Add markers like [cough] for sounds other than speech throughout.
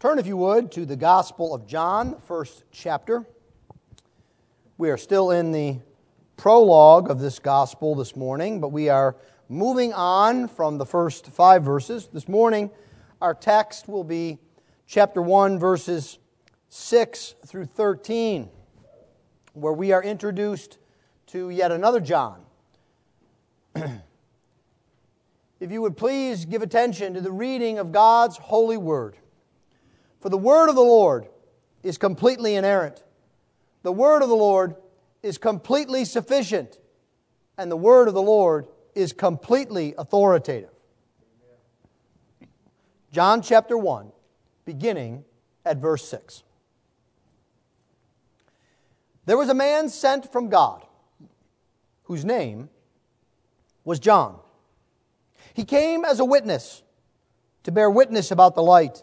Turn, if you would, to the Gospel of John, first chapter. We are still in the prologue of this Gospel this morning, but we are moving on from the first five verses. This morning, our text will be chapter 1, verses 6 through 13, where we are introduced to yet another John. [clears throat] if you would please give attention to the reading of God's holy word. For the word of the Lord is completely inerrant. The word of the Lord is completely sufficient. And the word of the Lord is completely authoritative. John chapter 1, beginning at verse 6. There was a man sent from God whose name was John. He came as a witness to bear witness about the light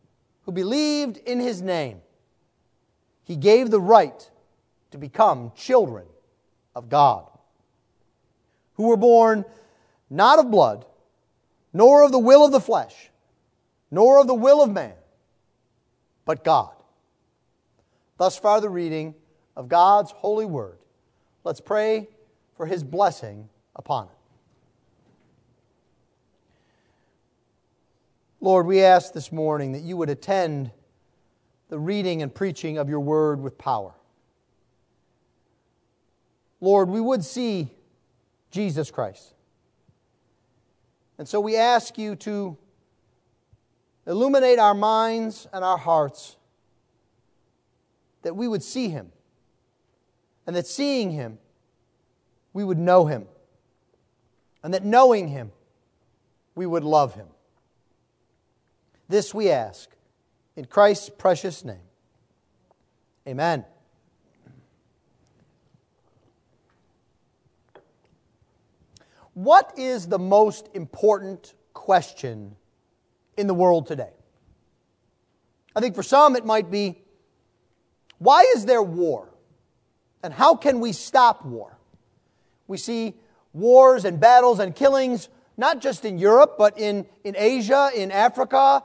who believed in his name, he gave the right to become children of God, who were born not of blood, nor of the will of the flesh, nor of the will of man, but God. Thus far, the reading of God's holy word. Let's pray for his blessing upon it. Lord, we ask this morning that you would attend the reading and preaching of your word with power. Lord, we would see Jesus Christ. And so we ask you to illuminate our minds and our hearts that we would see him, and that seeing him, we would know him, and that knowing him, we would love him. This we ask in Christ's precious name. Amen. What is the most important question in the world today? I think for some it might be why is there war? And how can we stop war? We see wars and battles and killings not just in Europe, but in, in Asia, in Africa,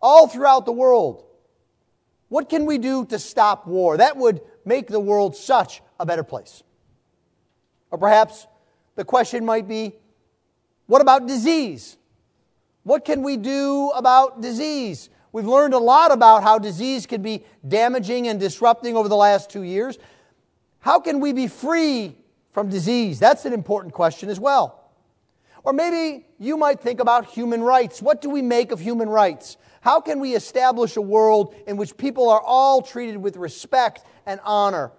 all throughout the world. What can we do to stop war? That would make the world such a better place. Or perhaps the question might be what about disease? What can we do about disease? We've learned a lot about how disease can be damaging and disrupting over the last two years. How can we be free from disease? That's an important question as well. Or maybe you might think about human rights. What do we make of human rights? How can we establish a world in which people are all treated with respect and honor,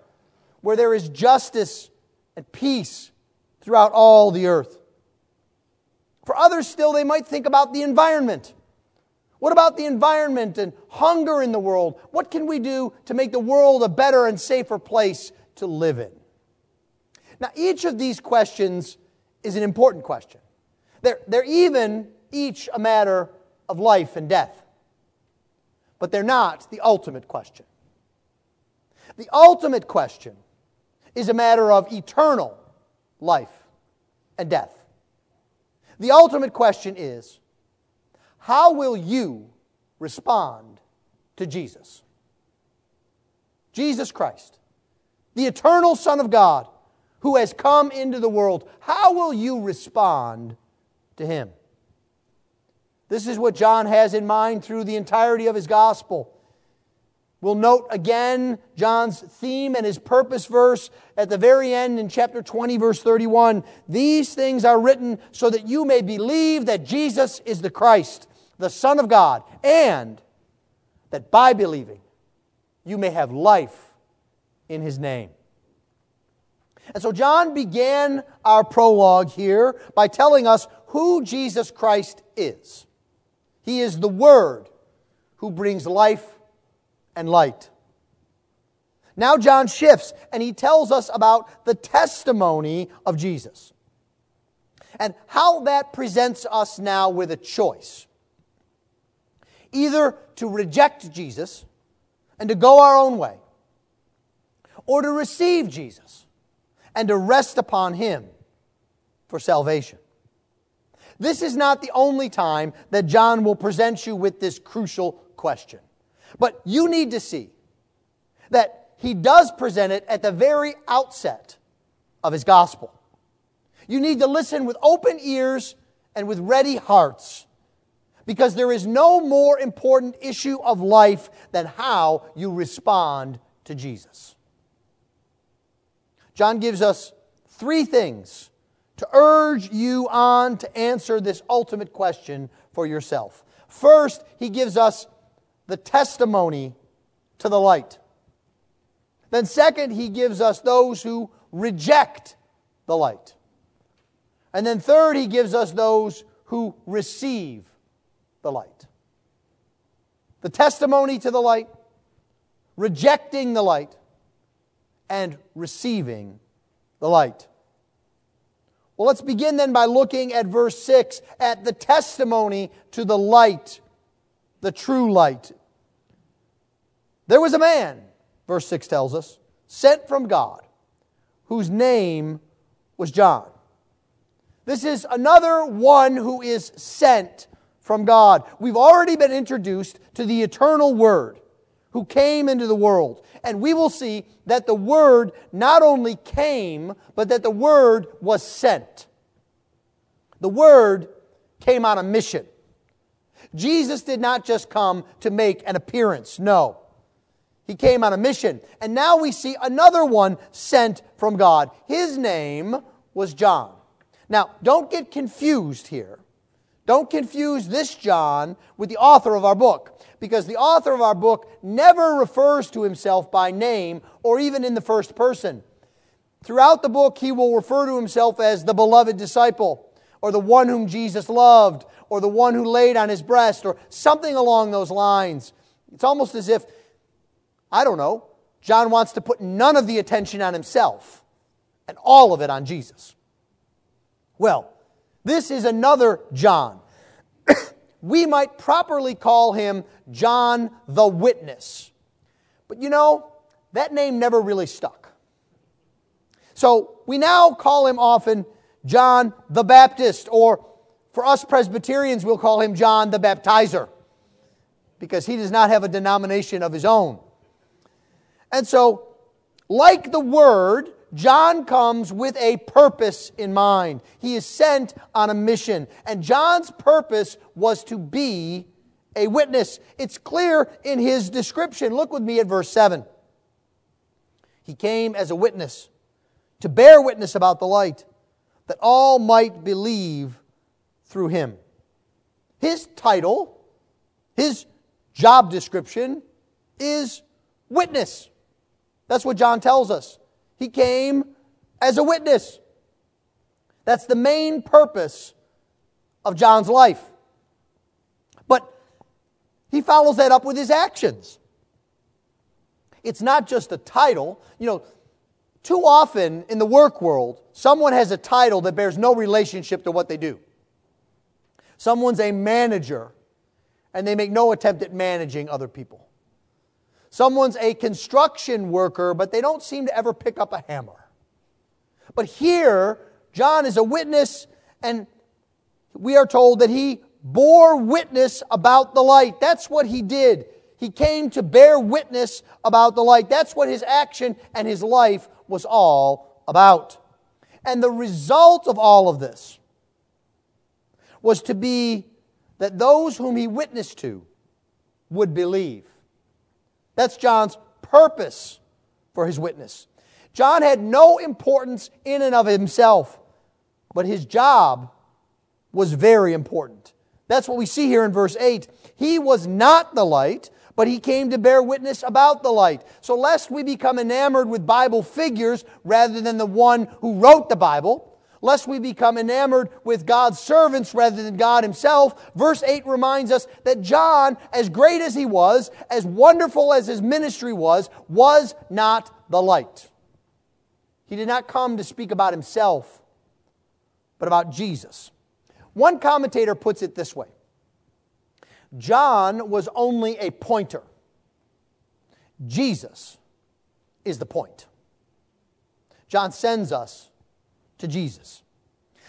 where there is justice and peace throughout all the earth? For others, still, they might think about the environment. What about the environment and hunger in the world? What can we do to make the world a better and safer place to live in? Now, each of these questions is an important question. They're, they're even each a matter of life and death but they're not the ultimate question. The ultimate question is a matter of eternal life and death. The ultimate question is how will you respond to Jesus? Jesus Christ, the eternal Son of God who has come into the world, how will you respond to him? This is what John has in mind through the entirety of his gospel. We'll note again John's theme and his purpose verse at the very end in chapter 20, verse 31. These things are written so that you may believe that Jesus is the Christ, the Son of God, and that by believing you may have life in his name. And so John began our prologue here by telling us who Jesus Christ is. He is the Word who brings life and light. Now, John shifts and he tells us about the testimony of Jesus and how that presents us now with a choice either to reject Jesus and to go our own way, or to receive Jesus and to rest upon him for salvation. This is not the only time that John will present you with this crucial question. But you need to see that he does present it at the very outset of his gospel. You need to listen with open ears and with ready hearts because there is no more important issue of life than how you respond to Jesus. John gives us three things to urge you on to answer this ultimate question for yourself. First, he gives us the testimony to the light. Then, second, he gives us those who reject the light. And then, third, he gives us those who receive the light. The testimony to the light, rejecting the light, and receiving the light. Well, let's begin then by looking at verse 6 at the testimony to the light, the true light. There was a man, verse 6 tells us, sent from God, whose name was John. This is another one who is sent from God. We've already been introduced to the eternal Word who came into the world. And we will see that the Word not only came, but that the Word was sent. The Word came on a mission. Jesus did not just come to make an appearance, no. He came on a mission. And now we see another one sent from God. His name was John. Now, don't get confused here. Don't confuse this John with the author of our book, because the author of our book never refers to himself by name or even in the first person. Throughout the book, he will refer to himself as the beloved disciple, or the one whom Jesus loved, or the one who laid on his breast, or something along those lines. It's almost as if I don't know. John wants to put none of the attention on himself and all of it on Jesus. Well, this is another John. [coughs] we might properly call him John the Witness. But you know, that name never really stuck. So we now call him often John the Baptist, or for us Presbyterians, we'll call him John the Baptizer, because he does not have a denomination of his own. And so, like the Word, John comes with a purpose in mind. He is sent on a mission. And John's purpose was to be a witness. It's clear in his description. Look with me at verse 7. He came as a witness to bear witness about the light, that all might believe through him. His title, his job description is witness. That's what John tells us. He came as a witness. That's the main purpose of John's life. But he follows that up with his actions. It's not just a title. You know, too often in the work world, someone has a title that bears no relationship to what they do. Someone's a manager, and they make no attempt at managing other people. Someone's a construction worker, but they don't seem to ever pick up a hammer. But here, John is a witness, and we are told that he bore witness about the light. That's what he did. He came to bear witness about the light. That's what his action and his life was all about. And the result of all of this was to be that those whom he witnessed to would believe. That's John's purpose for his witness. John had no importance in and of himself, but his job was very important. That's what we see here in verse 8. He was not the light, but he came to bear witness about the light. So, lest we become enamored with Bible figures rather than the one who wrote the Bible, lest we become enamored with God's servants rather than God Himself. Verse 8 reminds us that John, as great as he was, as wonderful as his ministry was, was not the light. He did not come to speak about himself, but about Jesus. One commentator puts it this way John was only a pointer, Jesus is the point. John sends us to Jesus.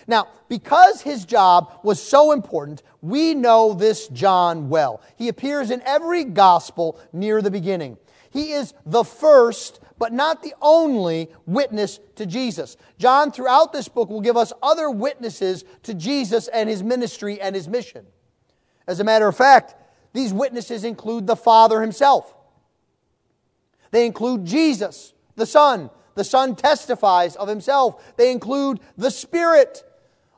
Now, because his job was so important, we know this John well. He appears in every gospel near the beginning. He is the first, but not the only witness to Jesus. John, throughout this book, will give us other witnesses to Jesus and his ministry and his mission. As a matter of fact, these witnesses include the Father himself. They include Jesus, the Son, the Son testifies of himself. They include the Spirit,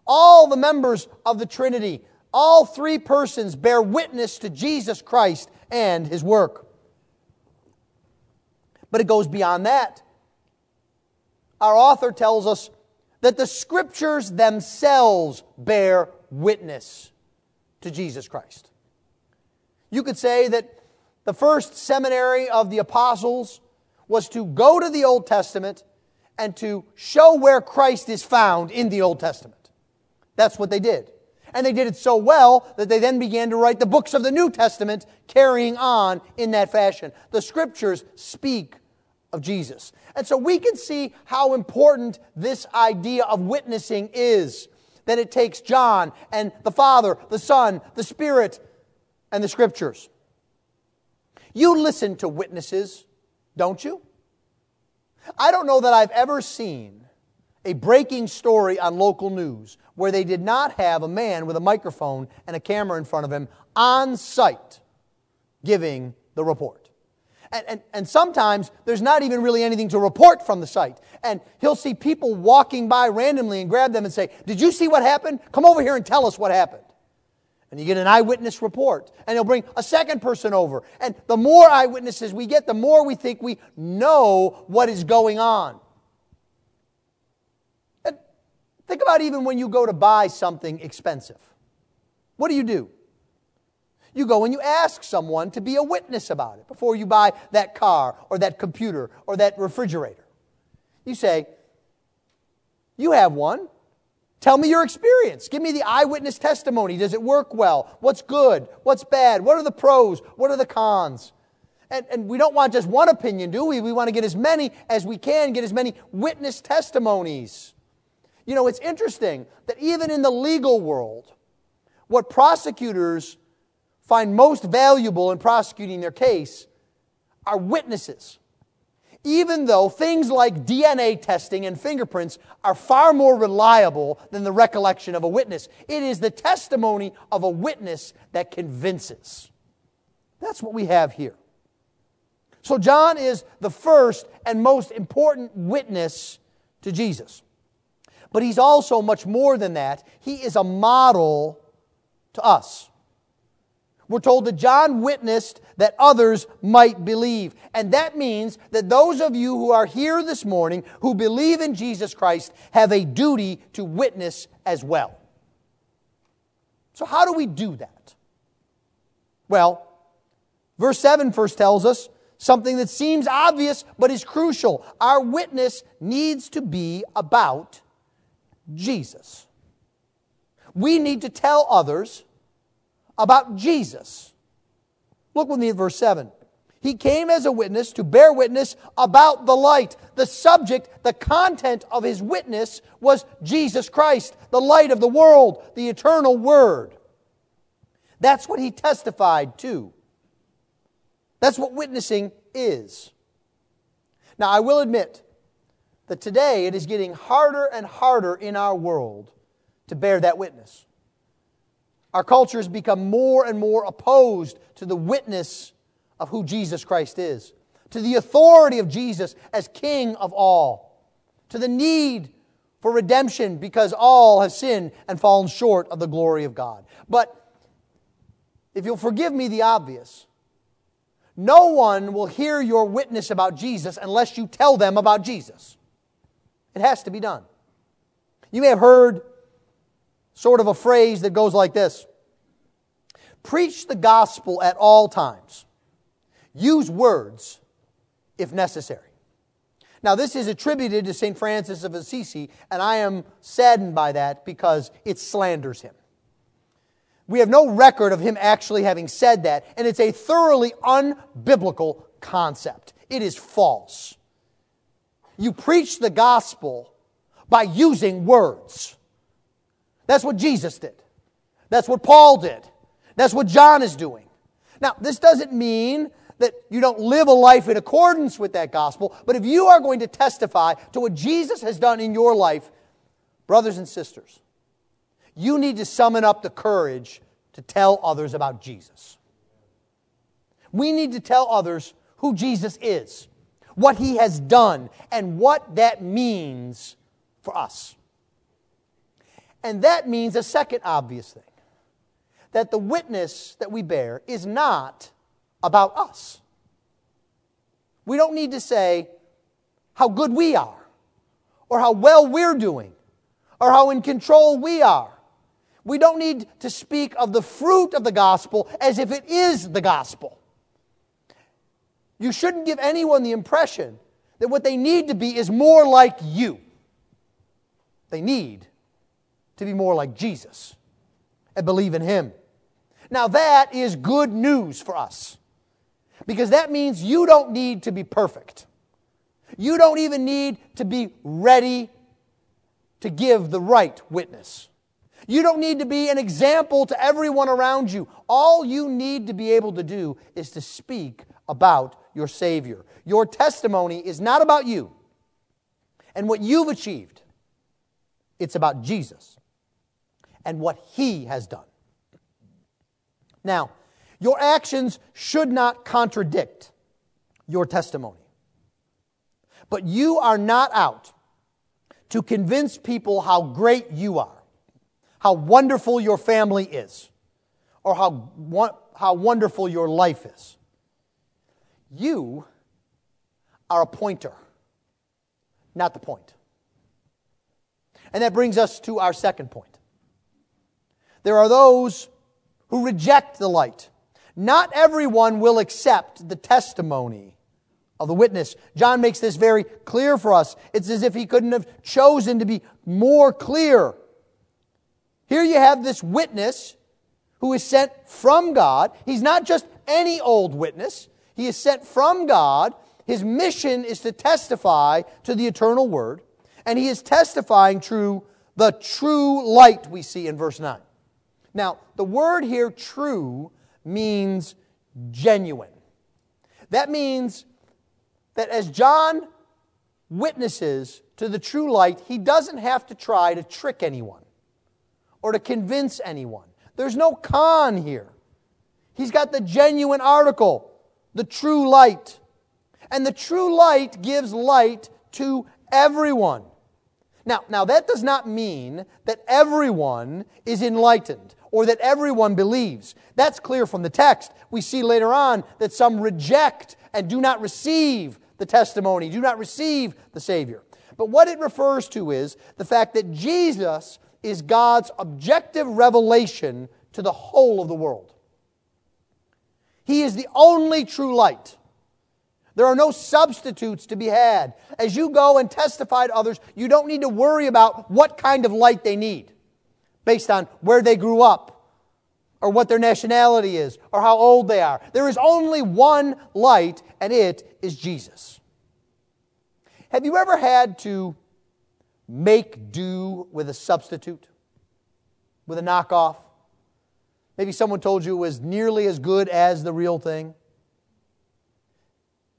all the members of the Trinity. All three persons bear witness to Jesus Christ and his work. But it goes beyond that. Our author tells us that the scriptures themselves bear witness to Jesus Christ. You could say that the first seminary of the apostles was to go to the Old Testament and to show where Christ is found in the Old Testament. That's what they did. And they did it so well that they then began to write the books of the New Testament, carrying on in that fashion. The scriptures speak of Jesus. And so we can see how important this idea of witnessing is. That it takes John and the Father, the Son, the Spirit, and the Scriptures. You listen to witnesses don't you? I don't know that I've ever seen a breaking story on local news where they did not have a man with a microphone and a camera in front of him on site giving the report. And, and, and, sometimes there's not even really anything to report from the site. And he'll see people walking by randomly and grab them and say, Did you see what happened? Come over here and tell us what happened. And you get an eyewitness report. And he'll bring a second person over. And the more eyewitnesses we get, the more we think we know what is going on. And think about even when you go to buy something expensive. What do you do? You go and you ask someone to be a witness about it before you buy that car or that computer or that refrigerator. You say, You have one. Tell me your experience. Give me the eyewitness testimony. Does it work well? What's good? What's bad? What are the pros? What are the cons? And, and we don't want just one opinion, do we? We want to get as many as we can, get as many witness testimonies. You know, it's interesting that even in the legal world, what prosecutors find most valuable in prosecuting their case are witnesses even though things like DNA testing and fingerprints are far more reliable than the recollection of a witness. It is the testimony of a witness that convinces. That's what we have here. So, John is the first and most important witness to Jesus. But he's also much more than that. He is a model to us. We're told that John witnessed that others might believe. And that means that those of you who are here this morning who believe in Jesus Christ have a duty to witness as well. So, how do we do that? Well, verse 7 first tells us something that seems obvious but is crucial. Our witness needs to be about Jesus. We need to tell others about Jesus. Look with me at verse 7. He came as a witness to bear witness about the light. The subject, the content of his witness was Jesus Christ, the light of the world, the eternal Word. That's what he testified to. That's what witnessing is. Now, I will admit that today it is getting harder and harder in our world to bear that witness. Our culture has become more and more opposed to the witness of who Jesus Christ is, to the authority of Jesus as King of all, to the need for redemption because all have sinned and fallen short of the glory of God. But if you'll forgive me the obvious, no one will hear your witness about Jesus unless you tell them about Jesus. It has to be done. You may have heard sort of a phrase that goes like this Preach the gospel at all times, use words if necessary. Now, this is attributed to St. Francis of Assisi, and I am saddened by that because it slanders him. We have no record of him actually having said that, and it's a thoroughly unbiblical concept. It is false. You preach the gospel by using words. That's what Jesus did. That's what Paul did. That's what John is doing. Now, this doesn't mean that you don't live a life in accordance with that gospel, but if you are going to testify to what Jesus has done in your life, brothers and sisters, you need to summon up the courage to tell others about Jesus. We need to tell others who Jesus is, what he has done, and what that means for us. And that means a second obvious thing that the witness that we bear is not about us. We don't need to say how good we are, or how well we're doing, or how in control we are. We don't need to speak of the fruit of the gospel as if it is the gospel. You shouldn't give anyone the impression that what they need to be is more like you. They need to be more like Jesus and believe in Him. Now, that is good news for us because that means you don't need to be perfect. You don't even need to be ready to give the right witness. You don't need to be an example to everyone around you. All you need to be able to do is to speak about your Savior. Your testimony is not about you and what you've achieved, it's about Jesus and what He has done. Now, your actions should not contradict your testimony. But you are not out to convince people how great you are, how wonderful your family is, or how, how wonderful your life is. You are a pointer, not the point. And that brings us to our second point. There are those who reject the light. Not everyone will accept the testimony of the witness. John makes this very clear for us. It's as if he couldn't have chosen to be more clear. Here you have this witness who is sent from God. He's not just any old witness, he is sent from God. His mission is to testify to the eternal word, and he is testifying through the true light we see in verse 9. Now, the word here, true, means genuine. That means that as John witnesses to the true light, he doesn't have to try to trick anyone or to convince anyone. There's no con here. He's got the genuine article, the true light. And the true light gives light to everyone. Now, now that does not mean that everyone is enlightened or that everyone believes. That's clear from the text. We see later on that some reject and do not receive the testimony, do not receive the Savior. But what it refers to is the fact that Jesus is God's objective revelation to the whole of the world. He is the only true light. There are no substitutes to be had. As you go and testify to others, you don't need to worry about what kind of light they need based on where they grew up or what their nationality is or how old they are. There is only one light, and it is Jesus. Have you ever had to make do with a substitute, with a knockoff? Maybe someone told you it was nearly as good as the real thing.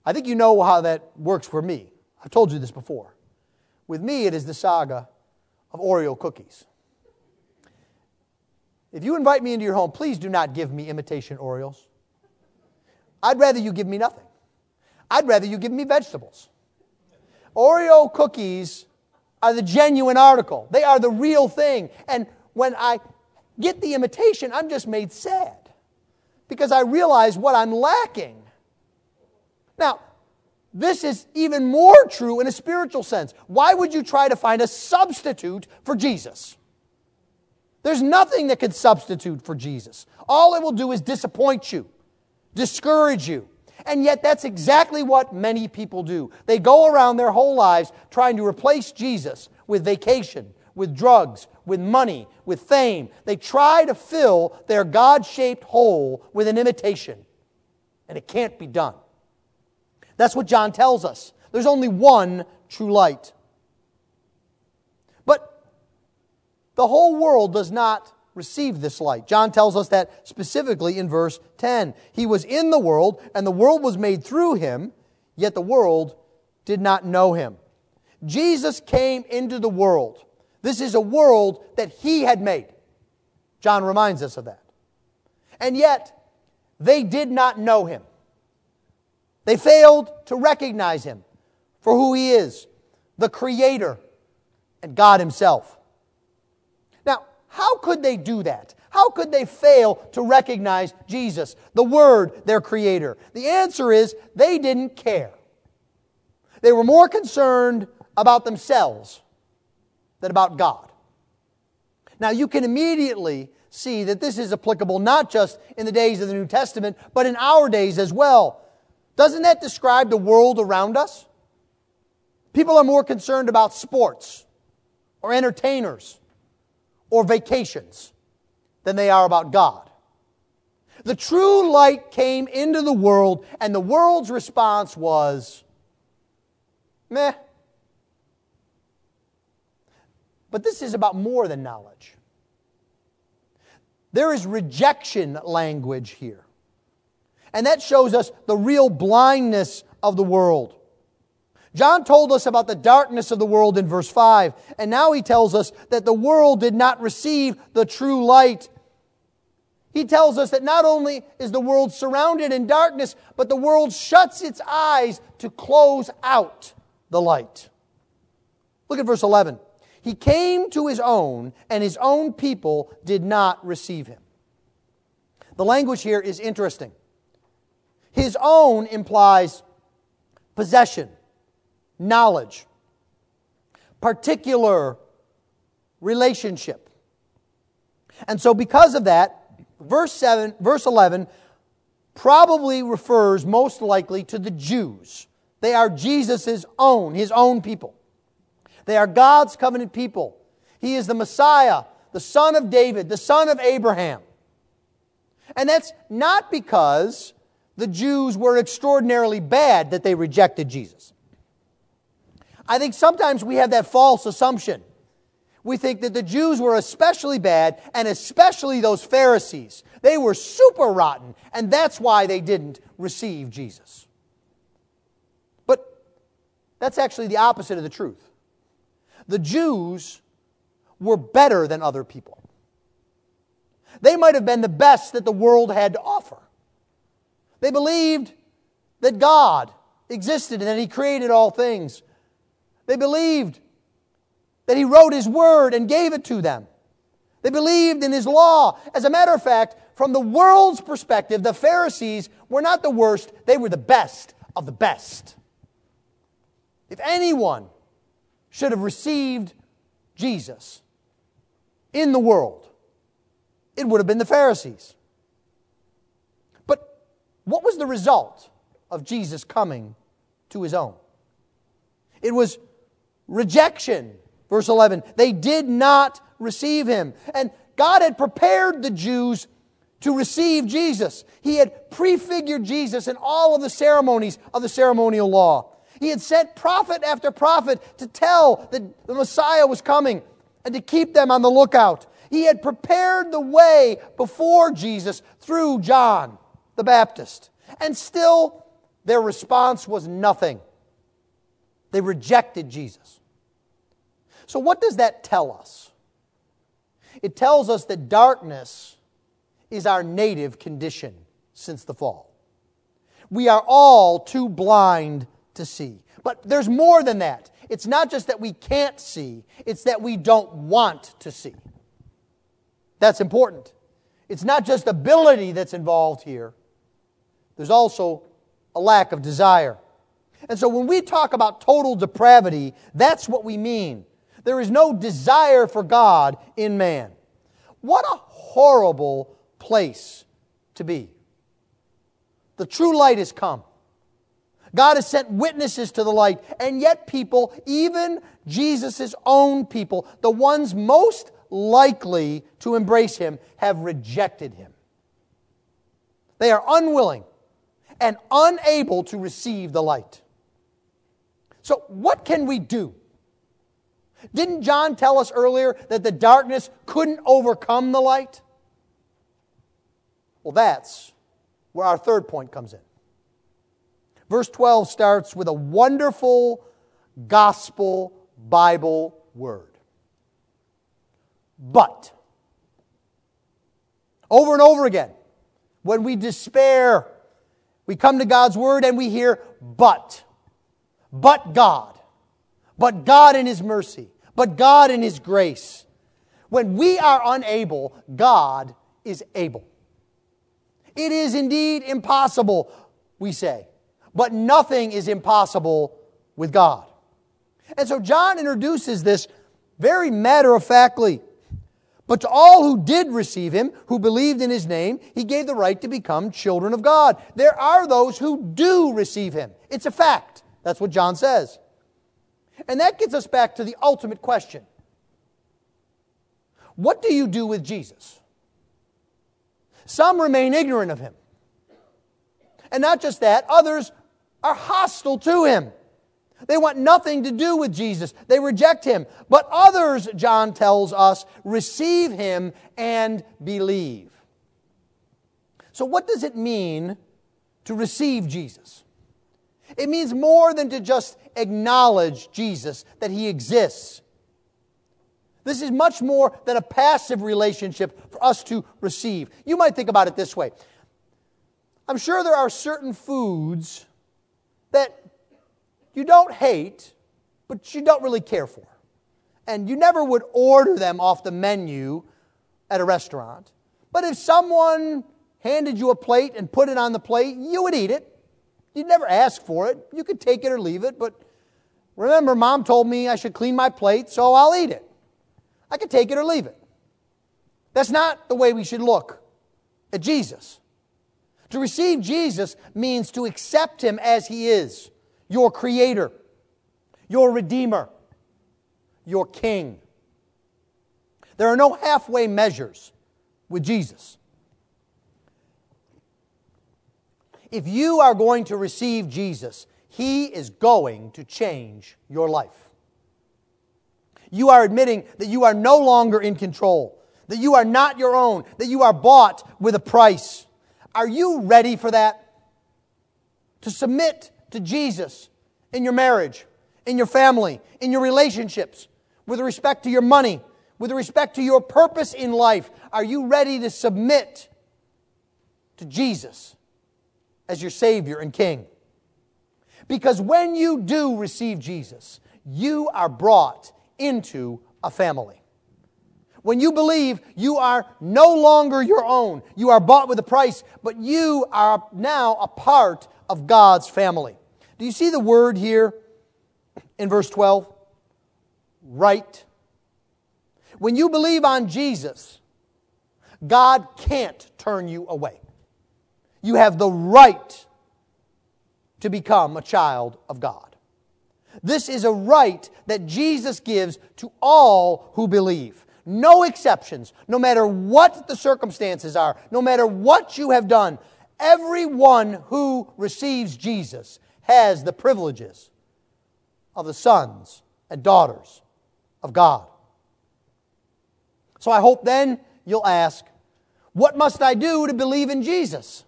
I think you know how that works for me. I've told you this before. With me, it is the saga of Oreo cookies. If you invite me into your home, please do not give me imitation Oreos. I'd rather you give me nothing. I'd rather you give me vegetables. Oreo cookies are the genuine article, they are the real thing. And when I get the imitation, I'm just made sad because I realize what I'm lacking. Now, this is even more true in a spiritual sense. Why would you try to find a substitute for Jesus? There's nothing that can substitute for Jesus. All it will do is disappoint you, discourage you. And yet, that's exactly what many people do. They go around their whole lives trying to replace Jesus with vacation, with drugs, with money, with fame. They try to fill their God shaped hole with an imitation. And it can't be done. That's what John tells us. There's only one true light. But the whole world does not receive this light. John tells us that specifically in verse 10. He was in the world, and the world was made through him, yet the world did not know him. Jesus came into the world. This is a world that he had made. John reminds us of that. And yet, they did not know him. They failed to recognize him for who he is, the Creator and God Himself. How could they do that? How could they fail to recognize Jesus, the Word, their Creator? The answer is they didn't care. They were more concerned about themselves than about God. Now, you can immediately see that this is applicable not just in the days of the New Testament, but in our days as well. Doesn't that describe the world around us? People are more concerned about sports or entertainers or vacations than they are about God. The true light came into the world, and the world's response was meh. But this is about more than knowledge. There is rejection language here. And that shows us the real blindness of the world. John told us about the darkness of the world in verse 5, and now he tells us that the world did not receive the true light. He tells us that not only is the world surrounded in darkness, but the world shuts its eyes to close out the light. Look at verse 11. He came to his own, and his own people did not receive him. The language here is interesting. His own implies possession, knowledge, particular relationship. And so, because of that, verse 7, verse 11 probably refers most likely to the Jews. They are Jesus' own, his own people. They are God's covenant people. He is the Messiah, the son of David, the son of Abraham. And that's not because the Jews were extraordinarily bad that they rejected Jesus. I think sometimes we have that false assumption. We think that the Jews were especially bad, and especially those Pharisees. They were super rotten, and that's why they didn't receive Jesus. But that's actually the opposite of the truth. The Jews were better than other people. They might have been the best that the world had to offer. They believed that God existed and that He created all things. They believed that He wrote His Word and gave it to them. They believed in His law. As a matter of fact, from the world's perspective, the Pharisees were not the worst, they were the best of the best. If anyone should have received Jesus in the world, it would have been the Pharisees. But what was the result of Jesus coming to his own? It was rejection. Verse 11. They did not receive him. And God had prepared the Jews to receive Jesus. He had prefigured Jesus in all of the ceremonies of the ceremonial law. He had sent prophet after prophet to tell that the Messiah was coming and to keep them on the lookout. He had prepared the way before Jesus through John the Baptist. And still, their response was nothing. They rejected Jesus. So, what does that tell us? It tells us that darkness is our native condition since the fall. We are all too blind to see. But there's more than that. It's not just that we can't see, it's that we don't want to see. That's important. It's not just ability that's involved here, there's also a lack of desire. And so when we talk about total depravity, that's what we mean. There is no desire for God in man. What a horrible place to be. The true light has come. God has sent witnesses to the light, and yet people, even Jesus' own people, the ones most likely to embrace him, have rejected him. They are unwilling and unable to receive the light. So, what can we do? Didn't John tell us earlier that the darkness couldn't overcome the light? Well, that's where our third point comes in. Verse 12 starts with a wonderful gospel Bible word. But. Over and over again, when we despair, we come to God's word and we hear, but. But God. But God in His mercy. But God in His grace. When we are unable, God is able. It is indeed impossible, we say, but nothing is impossible with God. And so John introduces this very matter of factly. But to all who did receive him, who believed in his name, he gave the right to become children of God. There are those who do receive him. It's a fact. That's what John says. And that gets us back to the ultimate question What do you do with Jesus? Some remain ignorant of him. And not just that, others are hostile to him. They want nothing to do with Jesus. They reject him. But others, John tells us, receive him and believe. So, what does it mean to receive Jesus? It means more than to just acknowledge Jesus, that he exists. This is much more than a passive relationship for us to receive. You might think about it this way I'm sure there are certain foods that you don't hate, but you don't really care for. And you never would order them off the menu at a restaurant. But if someone handed you a plate and put it on the plate, you would eat it. You'd never ask for it. You could take it or leave it, but remember, mom told me I should clean my plate, so I'll eat it. I could take it or leave it. That's not the way we should look at Jesus. To receive Jesus means to accept him as he is your creator, your redeemer, your king. There are no halfway measures with Jesus. If you are going to receive Jesus, he is going to change your life. You are admitting that you are no longer in control, that you are not your own, that you are bought with a price. Are you ready for that? To submit to Jesus in your marriage, in your family, in your relationships, with respect to your money, with respect to your purpose in life. Are you ready to submit to Jesus as your Savior and King? Because when you do receive Jesus, you are brought into a family. When you believe you are no longer your own, you are bought with a price, but you are now a part of God's family. Do you see the word here in verse 12? Right. When you believe on Jesus, God can't turn you away. You have the right to become a child of God. This is a right that Jesus gives to all who believe. No exceptions, no matter what the circumstances are, no matter what you have done. Everyone who receives Jesus has the privileges of the sons and daughters of God. So I hope then you'll ask, What must I do to believe in Jesus?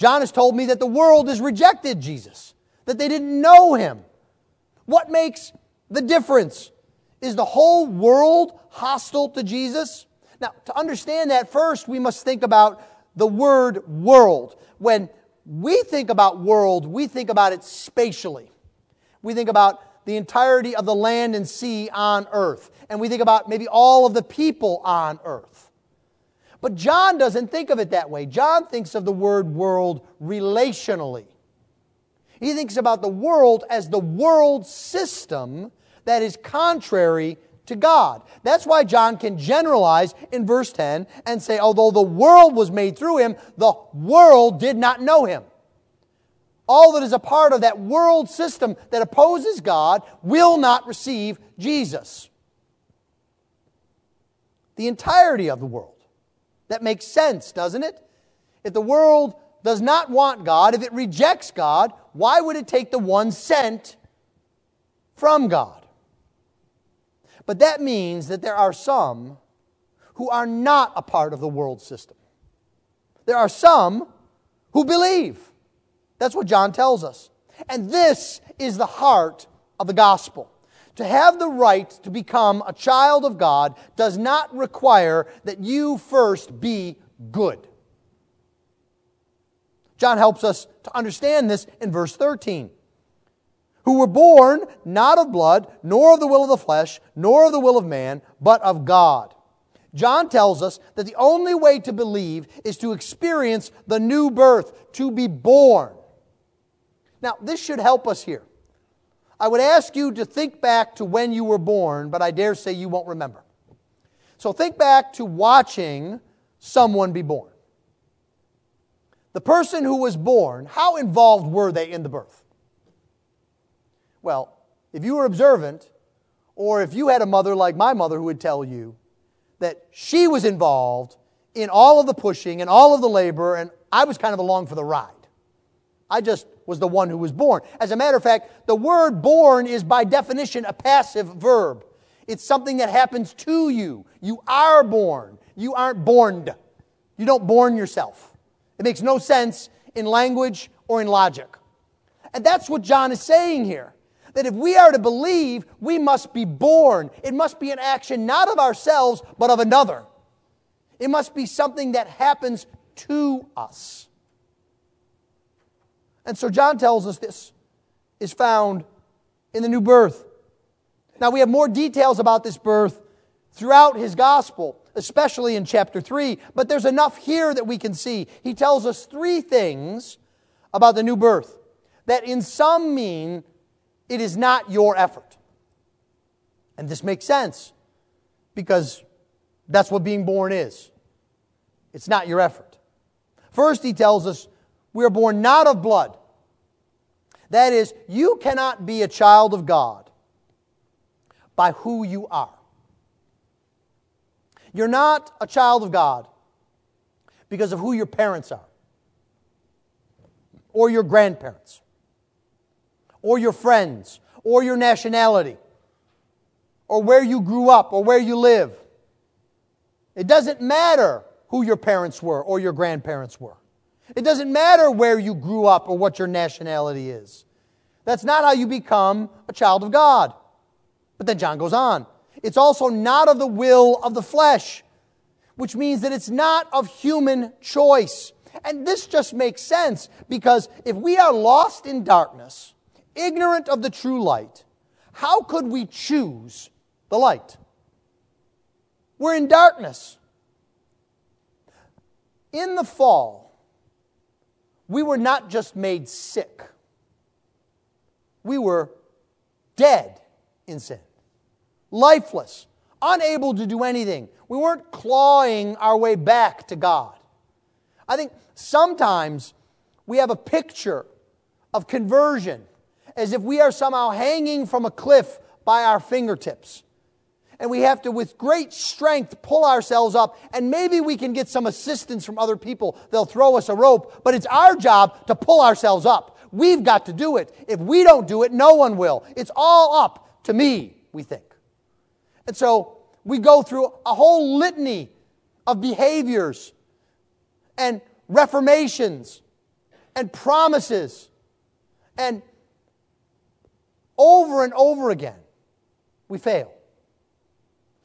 John has told me that the world has rejected Jesus that they didn't know him. What makes the difference? Is the whole world hostile to Jesus? Now, to understand that, first we must think about the word world. When we think about world, we think about it spatially. We think about the entirety of the land and sea on earth. And we think about maybe all of the people on earth. But John doesn't think of it that way. John thinks of the word world relationally. He thinks about the world as the world system that is contrary to God. That's why John can generalize in verse 10 and say, although the world was made through him, the world did not know him. All that is a part of that world system that opposes God will not receive Jesus. The entirety of the world. That makes sense, doesn't it? If the world does not want God, if it rejects God, why would it take the one sent from God? But that means that there are some who are not a part of the world system. There are some who believe. That's what John tells us. And this is the heart of the gospel. To have the right to become a child of God does not require that you first be good. John helps us to understand this in verse 13 who were born not of blood, nor of the will of the flesh, nor of the will of man, but of God. John tells us that the only way to believe is to experience the new birth, to be born. Now, this should help us here. I would ask you to think back to when you were born, but I dare say you won't remember. So think back to watching someone be born. The person who was born, how involved were they in the birth? Well, if you were observant, or if you had a mother like my mother who would tell you that she was involved in all of the pushing and all of the labor, and I was kind of along for the ride. I just was the one who was born. As a matter of fact, the word born is by definition a passive verb. It's something that happens to you. You are born. You aren't borned. You don't born yourself. It makes no sense in language or in logic. And that's what John is saying here that if we are to believe, we must be born. It must be an action not of ourselves, but of another. It must be something that happens to us. And so John tells us this is found in the new birth. Now we have more details about this birth throughout his gospel, especially in chapter 3, but there's enough here that we can see. He tells us three things about the new birth that in some mean it is not your effort. And this makes sense because that's what being born is. It's not your effort. First, he tells us we are born not of blood. That is, you cannot be a child of God by who you are. You're not a child of God because of who your parents are or your grandparents or your friends or your nationality or where you grew up or where you live. It doesn't matter who your parents were or your grandparents were. It doesn't matter where you grew up or what your nationality is. That's not how you become a child of God. But then John goes on. It's also not of the will of the flesh, which means that it's not of human choice. And this just makes sense because if we are lost in darkness, ignorant of the true light, how could we choose the light? We're in darkness. In the fall, we were not just made sick, we were dead in sin, lifeless, unable to do anything. We weren't clawing our way back to God. I think sometimes we have a picture of conversion as if we are somehow hanging from a cliff by our fingertips. And we have to, with great strength, pull ourselves up. And maybe we can get some assistance from other people. They'll throw us a rope, but it's our job to pull ourselves up. We've got to do it. If we don't do it, no one will. It's all up to me, we think. And so we go through a whole litany of behaviors and reformations and promises and over and over again, we fail.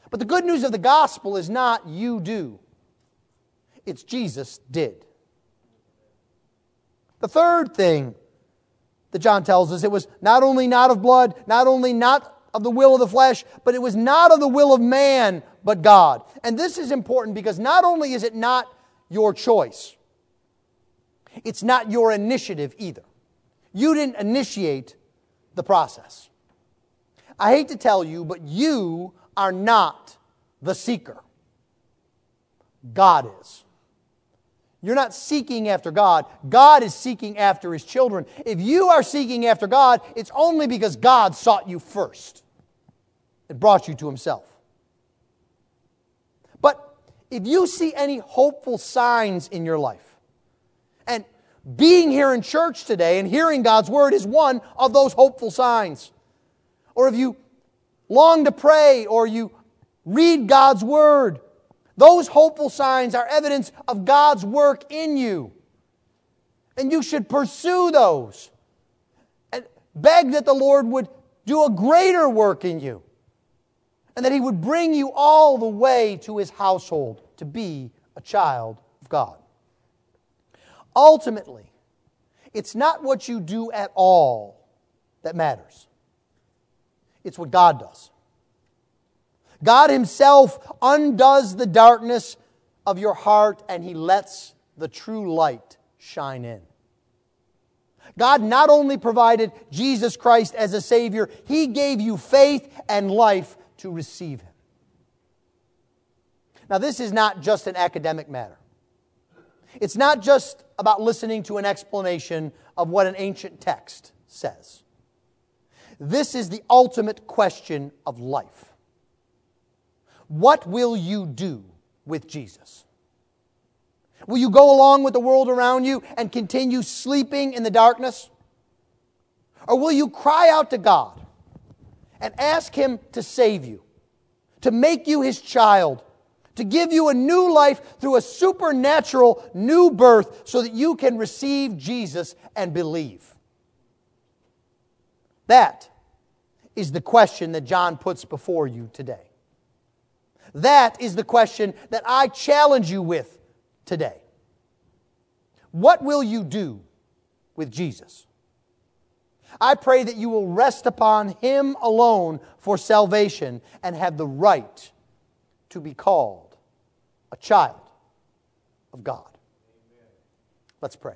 But the good news of the gospel is not you do, it's Jesus did. The third thing that John tells us it was not only not of blood, not only not of the will of the flesh, but it was not of the will of man, but God. And this is important because not only is it not your choice, it's not your initiative either. You didn't initiate the process. I hate to tell you, but you are not the seeker. God is. You're not seeking after God. God is seeking after His children. If you are seeking after God, it's only because God sought you first. It brought you to Himself. But if you see any hopeful signs in your life, and being here in church today and hearing God's Word is one of those hopeful signs, or if you long to pray or you read God's Word, those hopeful signs are evidence of God's work in you. And you should pursue those and beg that the Lord would do a greater work in you and that He would bring you all the way to His household to be a child of God. Ultimately, it's not what you do at all that matters, it's what God does. God Himself undoes the darkness of your heart and He lets the true light shine in. God not only provided Jesus Christ as a Savior, He gave you faith and life to receive Him. Now, this is not just an academic matter. It's not just about listening to an explanation of what an ancient text says. This is the ultimate question of life. What will you do with Jesus? Will you go along with the world around you and continue sleeping in the darkness? Or will you cry out to God and ask Him to save you, to make you His child, to give you a new life through a supernatural new birth so that you can receive Jesus and believe? That is the question that John puts before you today. That is the question that I challenge you with today. What will you do with Jesus? I pray that you will rest upon Him alone for salvation and have the right to be called a child of God. Let's pray.